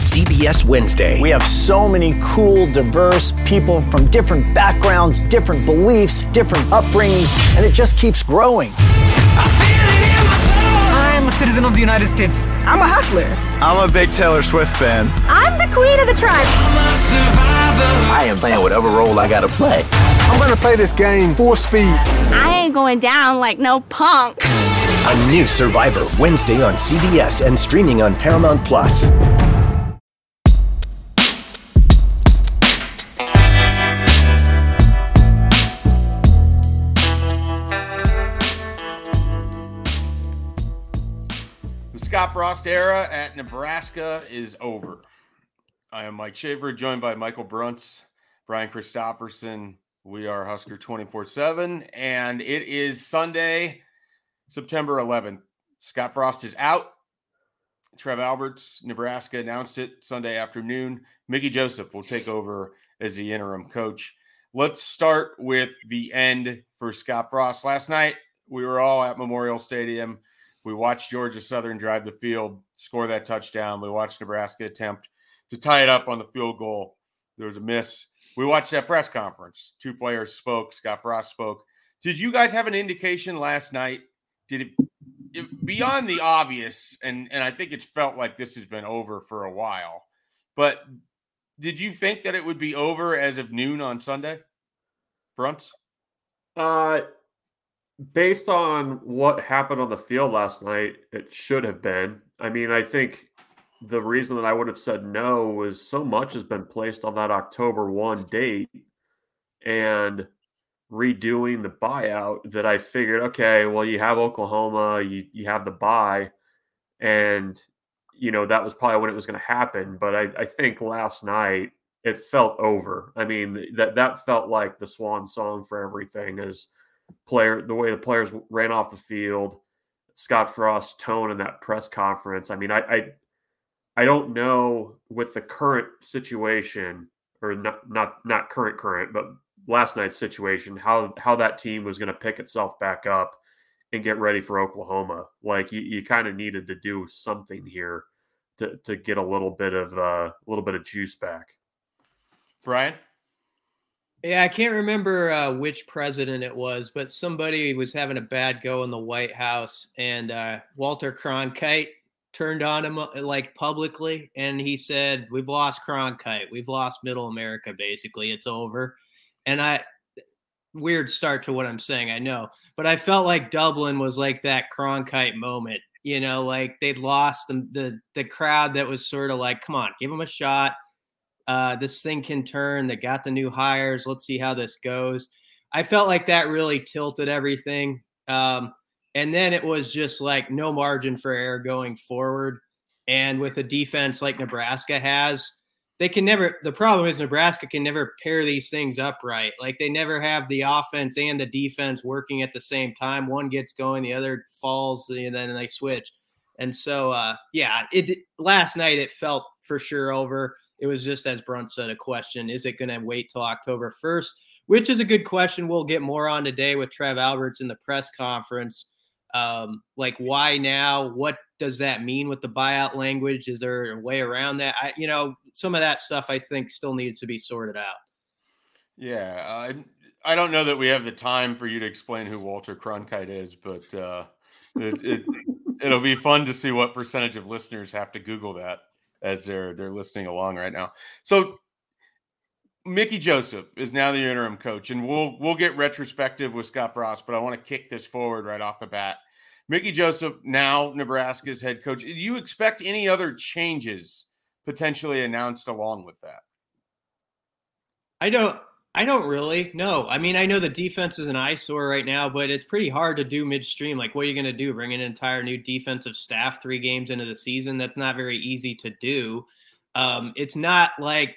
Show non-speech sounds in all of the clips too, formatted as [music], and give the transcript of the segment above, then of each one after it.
CBS Wednesday. We have so many cool, diverse people from different backgrounds, different beliefs, different upbringings, and it just keeps growing. I'm a citizen of the United States. I'm a hustler. I'm a big Taylor Swift fan. I'm the queen of the tribe. I am playing whatever role I gotta play. I'm gonna play this game full speed. I ain't going down like no punk. A new Survivor Wednesday on CBS and streaming on Paramount Plus. Scott Frost era at Nebraska is over. I am Mike Schaefer, joined by Michael Bruntz, Brian Christopherson. We are Husker 24 7, and it is Sunday, September 11th. Scott Frost is out. Trev Alberts, Nebraska announced it Sunday afternoon. Mickey Joseph will take over as the interim coach. Let's start with the end for Scott Frost. Last night, we were all at Memorial Stadium. We watched Georgia Southern drive the field, score that touchdown. We watched Nebraska attempt to tie it up on the field goal. There was a miss. We watched that press conference. Two players spoke. Scott Frost spoke. Did you guys have an indication last night? Did it, it beyond the obvious? And and I think it felt like this has been over for a while. But did you think that it would be over as of noon on Sunday? Bruntz? Uh, based on what happened on the field last night, it should have been. I mean, I think the reason that I would have said no was so much has been placed on that October 1 date and redoing the buyout that I figured, okay, well, you have Oklahoma, you, you have the buy, and, you know, that was probably when it was going to happen. But I, I think last night it felt over. I mean, that, that felt like the swan song for everything as player, the way the players ran off the field, Scott Frost's tone in that press conference. I mean, I, I I don't know with the current situation, or not not not current current, but last night's situation, how how that team was going to pick itself back up and get ready for Oklahoma. Like you, you kind of needed to do something here to to get a little bit of uh, a little bit of juice back. Brian? Yeah, I can't remember uh, which president it was, but somebody was having a bad go in the White House, and uh, Walter Cronkite turned on him uh, like publicly, and he said, "We've lost Cronkite. We've lost Middle America. Basically, it's over." And I, weird start to what I'm saying, I know, but I felt like Dublin was like that Cronkite moment. You know, like they'd lost the the the crowd that was sort of like, "Come on, give them a shot." Uh, this thing can turn. They got the new hires. Let's see how this goes. I felt like that really tilted everything. Um, and then it was just like no margin for error going forward. And with a defense like Nebraska has, they can never, the problem is Nebraska can never pair these things up right. Like they never have the offense and the defense working at the same time. One gets going, the other falls, and then they switch. And so, uh, yeah, it last night it felt for sure over. It was just as Brunt said, a question: Is it going to wait till October first? Which is a good question. We'll get more on today with Trev Alberts in the press conference. Um, like, why now? What does that mean with the buyout language? Is there a way around that? I, you know, some of that stuff I think still needs to be sorted out. Yeah, I I don't know that we have the time for you to explain who Walter Cronkite is, but uh, it, it [laughs] it'll be fun to see what percentage of listeners have to Google that as they're they're listening along right now. So Mickey Joseph is now the interim coach, and we'll we'll get retrospective with Scott Frost, but I want to kick this forward right off the bat. Mickey Joseph now Nebraska's head coach. Do you expect any other changes potentially announced along with that? I don't. I don't really. know. I mean, I know the defense is an eyesore right now, but it's pretty hard to do midstream. Like, what are you going to do? Bring an entire new defensive staff three games into the season? That's not very easy to do. Um, it's not like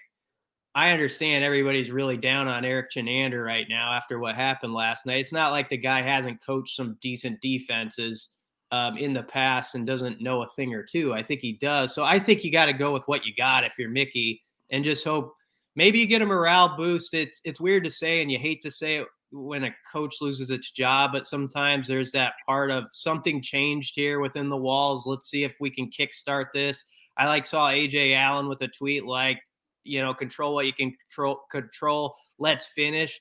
I understand everybody's really down on Erik Chinander right now after what happened last night. It's not like the guy hasn't coached some decent defenses um, in the past and doesn't know a thing or two. I think he does. So I think you got to go with what you got if you're Mickey and just hope maybe you get a morale boost. It's it's weird to say and you hate to say it when a coach loses its job, but sometimes there's that part of something changed here within the walls. Let's see if we can kickstart this. I like saw AJ Allen with a tweet like you know, control what you can control. Control. Let's finish.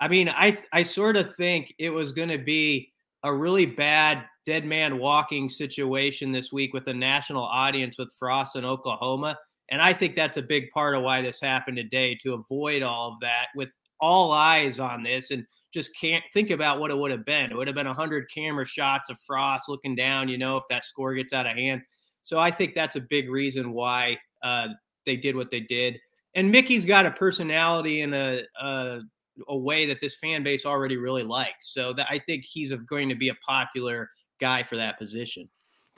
I mean, I I sort of think it was going to be a really bad dead man walking situation this week with a national audience with Frost in Oklahoma, and I think that's a big part of why this happened today to avoid all of that with all eyes on this and just can't think about what it would have been. It would have been 100 camera shots of Frost looking down, you know, if that score gets out of hand. So I think that's a big reason why uh, they did what they did. And Mickey's got a personality and a, a, a way that this fan base already really likes. So that I think he's going to be a popular guy for that position.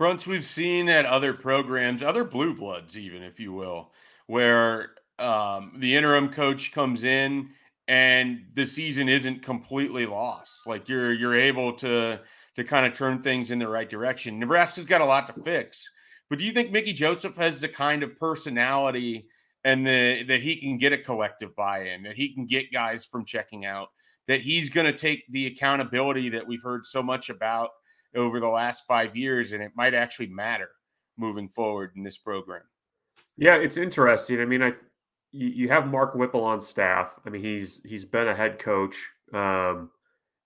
Bruntz, we've seen at other programs, other blue bloods, even if you will, where um, the interim coach comes in and the season isn't completely lost. Like you're you're able to to kind of turn things in the right direction. Nebraska's got a lot to fix, but do you think Mickey Joseph has the kind of personality and the, that he can get a collective buy-in, that he can get guys from checking out, that he's going to take the accountability that we've heard so much about over the last five years, and it might actually matter moving forward in this program. Yeah, it's interesting. I mean, I you, have Mark Whipple on staff. I mean, he's he's been a head coach, um,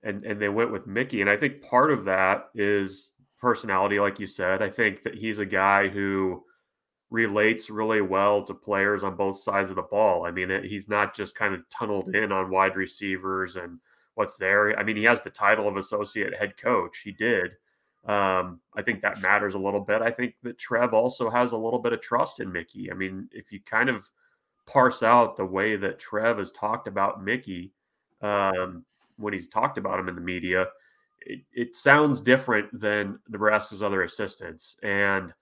and and they went with Mickey, and I think part of that is personality, like you said. I think that he's a guy who relates really well to players on both sides of the ball. I mean, he's not just kind of tunneled in on wide receivers and what's there. I mean, he has the title of associate head coach. He did. Um, I think that matters a little bit. I think that Trev also has a little bit of trust in Mickey. I mean, if you kind of parse out the way that Trev has talked about Mickey um, when he's talked about him in the media, it, it sounds different than Nebraska's other assistants. And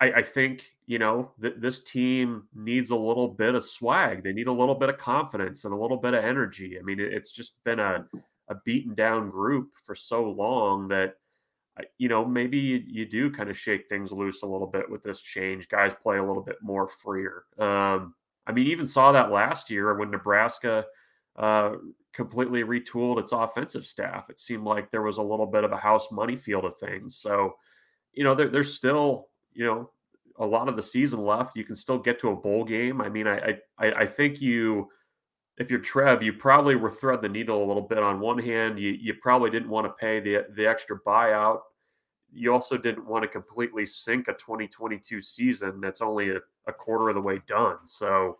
I, I think, you know, that this team needs a little bit of swag. They need a little bit of confidence and a little bit of energy. I mean, it, it's just been a, a beaten down group for so long that, you know, maybe you, you, do kind of shake things loose a little bit with this change. Guys play a little bit more freer. Um, I mean, even saw that last year when Nebraska uh, completely retooled its offensive staff. It seemed like there was a little bit of a house money feel to things. So, you know, there, there's still, you know, a lot of the season left. You can still get to a bowl game. I mean, I, I, I think you, if you're Trev, you probably were threading the needle a little bit. On one hand, you, you probably didn't want to pay the, the extra buyout. You also didn't want to completely sink a 2022 season that's only a, a quarter of the way done. So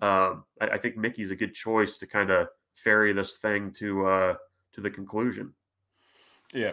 um, I, I think Mickey's a good choice to kind of ferry this thing to uh, to the conclusion. Yeah.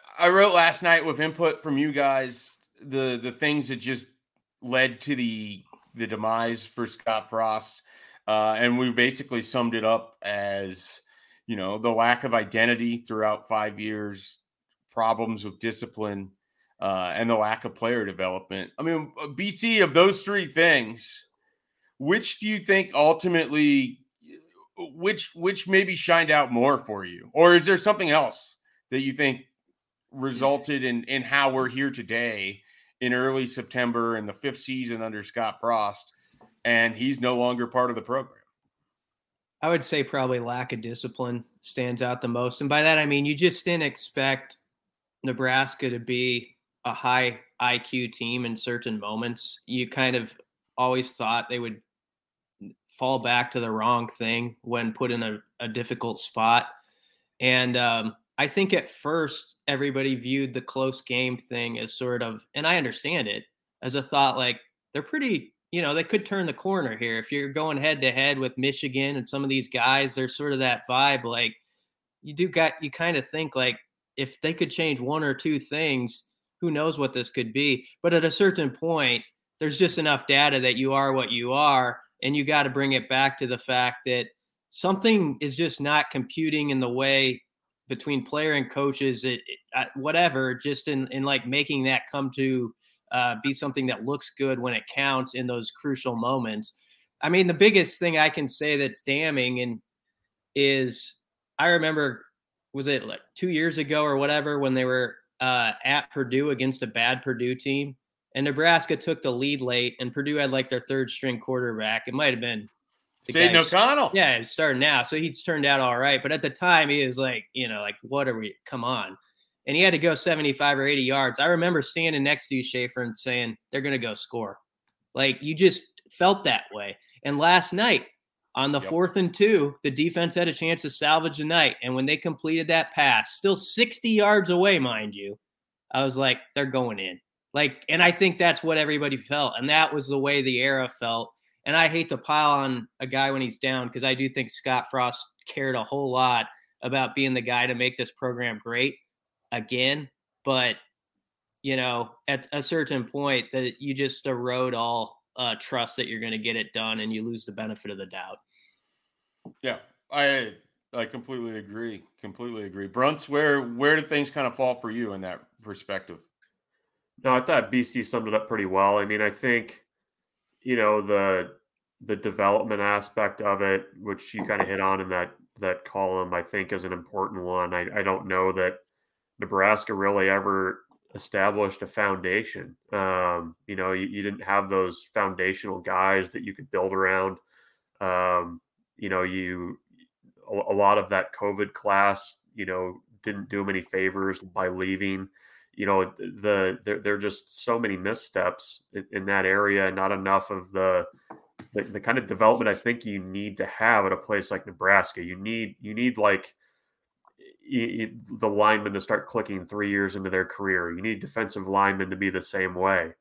I wrote last night with input from you guys the the things that just led to the the demise for Scott Frost, uh, and we basically summed it up as you know the lack of identity throughout five years, problems with discipline, uh, and the lack of player development. I mean, uh, BC of those three things, which do you think ultimately, which which maybe shined out more for you, or is there something else that you think resulted in in how we're here today in early September in the fifth season under Scott Frost, and he's no longer part of the program. I would say probably lack of discipline stands out the most. And by that, I mean, you just didn't expect Nebraska to be a high IQ team in certain moments. You kind of always thought they would fall back to the wrong thing when put in a, a difficult spot. And um, I think at first everybody viewed the close game thing as sort of, and I understand it, as a thought like they're pretty, you know, they could turn the corner here. If you're going head to head with Michigan and some of these guys, there's sort of that vibe like you do got, you kind of think like if they could change one or two things, who knows what this could be. But at a certain point, there's just enough data that you are what you are. And you got to bring it back to the fact that something is just not computing in the way between player and coaches, it, it, whatever, just in, in like making that come to uh, be something that looks good when it counts in those crucial moments. I mean, the biggest thing I can say that's damning and is I remember was it like two years ago or whatever when they were uh, at Purdue against a bad Purdue team, and Nebraska took the lead late, and Purdue had like their third string quarterback. It might have been Aidan O'Connell. Yeah, he's starting now, so he's turned out all right. But at the time, he was like, you know, like what are we? Come on, and he had to go seventy-five or eighty yards. I remember standing next to you, Schaefer, and saying they're going to go score. Like you just felt that way. And last night, on the yep. fourth and two, the defense had a chance to salvage the night. And when they completed that pass, still 60 yards away, mind you, I was like, they're going in. Like, and I think that's what everybody felt. And that was the way the era felt. And I hate to pile on a guy when he's down because I do think Scott Frost cared a whole lot about being the guy to make this program great again. But, you know, at a certain point that you just erode all uh, trust that you're going to get it done and you lose the benefit of the doubt. Yeah, I I completely agree. Completely agree. Bruntz, where where did things kind of fall for you in that perspective? No, I thought BC summed it up pretty well. I mean, I think you know the the development aspect of it, which you kind of hit on in that that column, I think is an important one. I, I don't know that Nebraska really ever established a foundation. Um, you know, you, you, didn't have those foundational guys that you could build around. Um, you know, you a, a, lot of that COVID class, you know, didn't do many favors by leaving. You know, the there, there are just so many missteps in, in that area, not enough of the, the the kind of development I think you need to have at a place like Nebraska. You need you need like the linemen to start clicking three years into their career. You need defensive linemen to be the same way.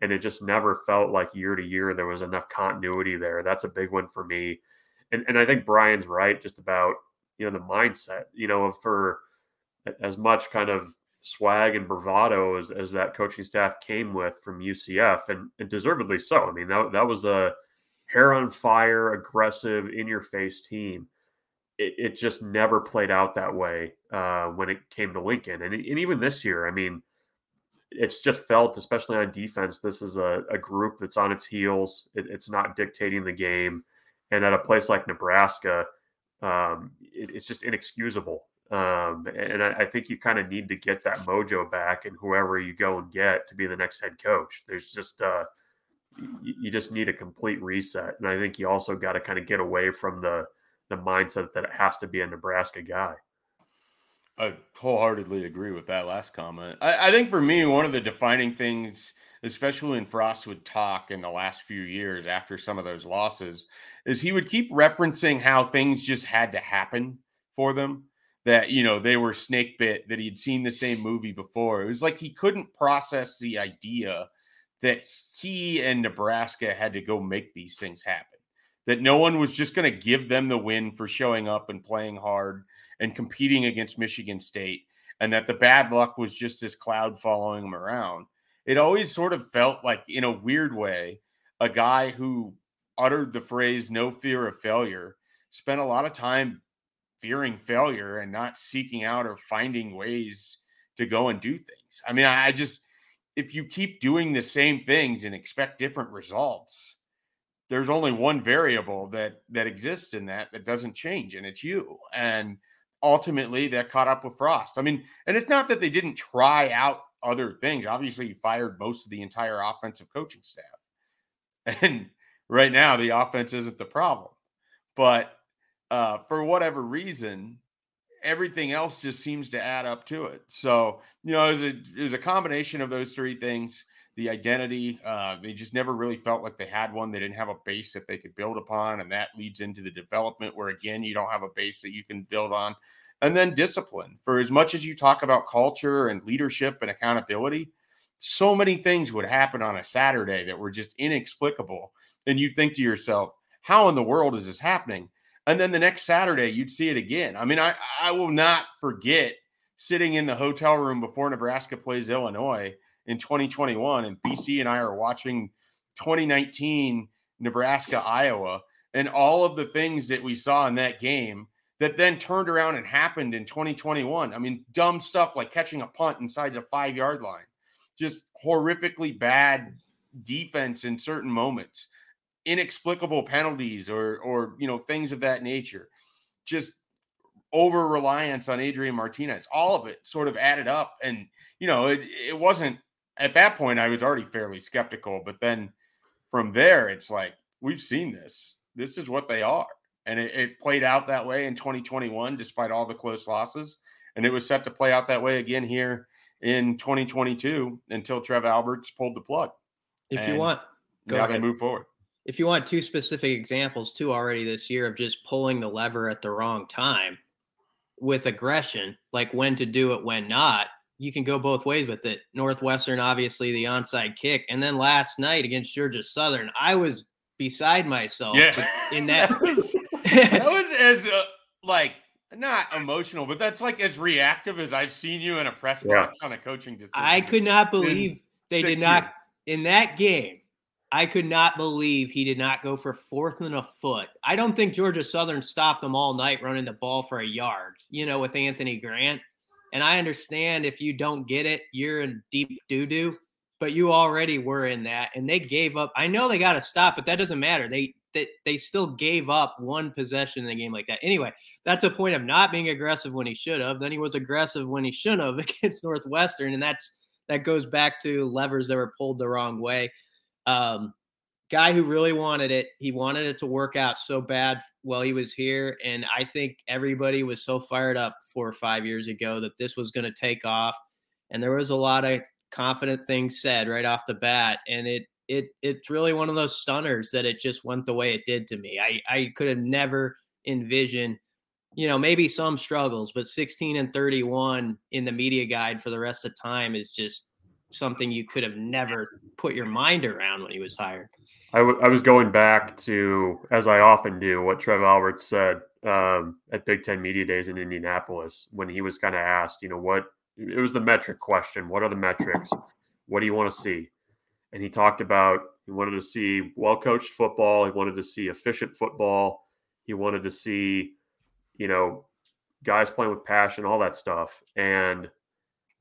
And it just never felt like year to year there was enough continuity there. That's a big one for me. And and I think Brian's right just about, you know, the mindset, you know, for as much kind of swag and bravado as, as that coaching staff came with from UCF and, and deservedly so. I mean, that, that was a hair on fire, aggressive, in your face team it, it just never played out that way uh, when it came to Lincoln. And, and even this year, I mean, it's just felt, especially on defense, this is a, a group that's on its heels. It, it's not dictating the game. And at a place like Nebraska, um, it, it's just inexcusable. Um, and I, I, think you kind of need to get that mojo back and whoever you go and get to be the next head coach. There's just, uh, you, just need a complete reset. And I think you also got to kind of get away from the, the mindset that it has to be a Nebraska guy. I wholeheartedly agree with that last comment. I, I, think for me, one of the defining things, especially when Frost would talk in the last few years after some of those losses, is he would keep referencing how things just had to happen for them. That, you know, they were snake bit, that he'd seen the same movie before. It was like he couldn't process the idea that he and Nebraska had to go make these things happen that no one was just going to give them the win for showing up and playing hard and competing against Michigan State, and that the bad luck was just this cloud following them around. It always sort of felt like, in a weird way, a guy who uttered the phrase no fear of failure spent a lot of time fearing failure and not seeking out or finding ways to go and do things. I mean, I just, if you keep doing the same things and expect different results, there's only one variable that that exists in that that doesn't change and it's you and ultimately that caught up with frost i mean and it's not that they didn't try out other things. Obviously, he fired most of the entire offensive coaching staff. [laughs] And right now, the offense isn't the problem. But uh, for whatever reason, everything else just seems to add up to it. So, you know, it was a, it was a combination of those three things. The identity, uh, they just never really felt like they had one. They didn't have a base that they could build upon. And that leads into the development where, again, you don't have a base that you can build on. And then discipline. For as much as you talk about culture and leadership and accountability, so many things would happen on a Saturday that were just inexplicable. And you think to yourself, how in the world is this happening? And then the next Saturday, you'd see it again. I mean, I, I will not forget sitting in the hotel room before Nebraska plays Illinois in 2021, and BC and I are watching 2019 Nebraska, Iowa, and all of the things that we saw in that game that then turned around and happened in 2021. I mean, dumb stuff like catching a punt inside the five yard line, just horrifically bad defense in certain moments inexplicable penalties or or you know things of that nature. Just over reliance on Adrian Martinez all of it sort of added up and you know it, it wasn't at that point I was already fairly skeptical but then from there it's like we've seen this. This is what they are. And it, it played out that way in 2021 despite all the close losses. And it was set to play out that way again here in 2022 until Trev Alberts pulled the plug. If and you want go now ahead. they move forward if you want two specific examples too already this year of just pulling the lever at the wrong time with aggression, like when to do it, when not, you can go both ways with it. Northwestern, obviously, the onside kick. And then last night against Georgia Southern, I was beside myself yeah. in [laughs] that. that was, that was as uh, like not emotional, but that's like as reactive as I've seen you in a press box yeah. on a coaching decision. I could not believe they did not years. in that game. I could not believe he did not go for fourth and a foot. I don't think Georgia Southern stopped them all night running the ball for a yard, you know, with Anthony Grant. And I understand if you don't get it, you're in deep doo doo, but you already were in that. And they gave up. I know they got to stop, but that doesn't matter. They, they, they still gave up one possession in a game like that. Anyway, that's a point of not being aggressive when he should have. Then he was aggressive when he shouldn't have [laughs] against Northwestern. And that's, that goes back to levers that were pulled the wrong way. Um, guy who really wanted it. He wanted it to work out so bad while he was here. And I think everybody was so fired up four or five years ago that this was going to take off. And there was a lot of confident things said right off the bat. And it, it, it's really one of those stunners that it just went the way it did to me. I, I could have never envisioned, you know, maybe some struggles, but 16 and 31 in the media guide for the rest of time is just something you could have never put your mind around when he was hired. I, w- I was going back to, as I often do, what Trev Alberts said um, at Big Ten Media Days in Indianapolis when he was kind of asked, you know, what it was the metric question. What are the metrics? What do you want to see? And he talked about he wanted to see well coached football. He wanted to see efficient football. He wanted to see, you know, guys playing with passion, all that stuff. And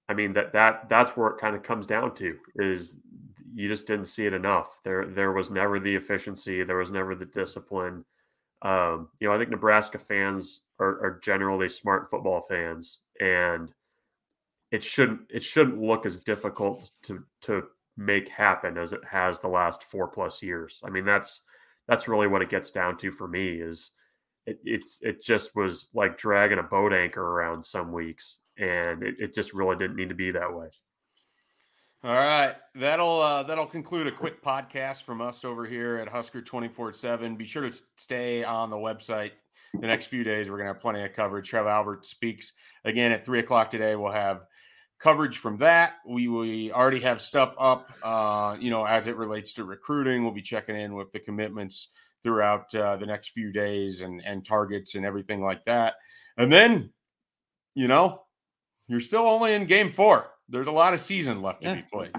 I mean that that that's where it kind of comes down to is you just didn't see it enough. There there was never the efficiency. There was never the discipline. Um, you know, I think Nebraska fans are, are generally smart football fans, and it shouldn't it shouldn't look as difficult to to make happen as it has the last four plus years. I mean, that's that's really what it gets down to for me is it, it's it just was like dragging a boat anchor around some weeks and it, it just really didn't need to be that way. All right, that'll uh, that'll conclude a quick podcast from us over here at Husker twenty four seven. Be sure to stay on the website the next few days. We're gonna have plenty of coverage. Trev Albert speaks again at three o'clock today. We'll have coverage from that. We we already have stuff up, uh, you know, as it relates to recruiting. We'll be checking in with the commitments throughout uh, the next few days and and targets and everything like that. And then, you know, you're still only in game four. There's a lot of season left to be played.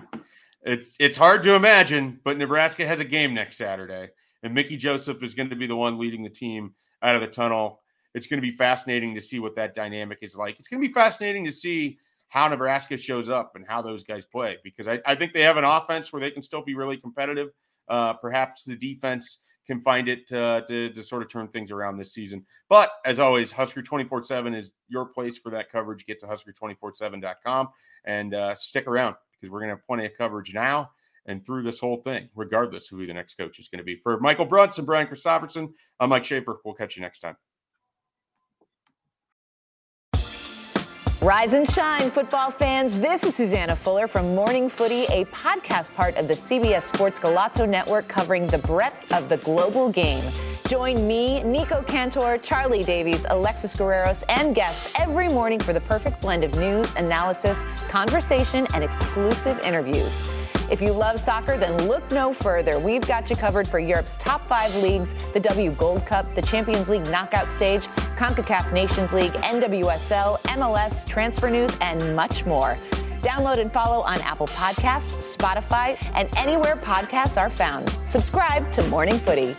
It's it's hard to imagine, but Nebraska has a game next Saturday, and Mickey Joseph is going to be the one leading the team out of the tunnel. It's going to be fascinating to see what that dynamic is like. It's going to be fascinating to see how Nebraska shows up and how those guys play because I, I think they have an offense where they can still be really competitive. uh, perhaps the defense can find it to, to sort of turn things around this season. But as always, Husker 24 7 is your place for that coverage. Get to Husker247.com and uh, stick around because we're going to have plenty of coverage now and through this whole thing, regardless of who the next coach is going to be. For Michael Bruntz and Brian Christopherson, I'm Mike Schaefer. We'll catch you next time. Rise and shine, football fans. This is Susanna Fuller from Morning Footy, a podcast part of the CBS Sports Golazo Network covering the breadth of the global game. Join me, Nico Cantor, Charlie Davies, Alexis Guerreros, and guests every morning for the perfect blend of news, analysis, conversation, and exclusive interviews. If you love soccer, then look no further. We've got you covered for Europe's top five leagues, the W Gold Cup, the Champions League knockout stage, CONCACAF Nations League, NWSL, MLS, transfer news, and much more. Download and follow on Apple Podcasts, Spotify, and anywhere podcasts are found. Subscribe to Morning Footy.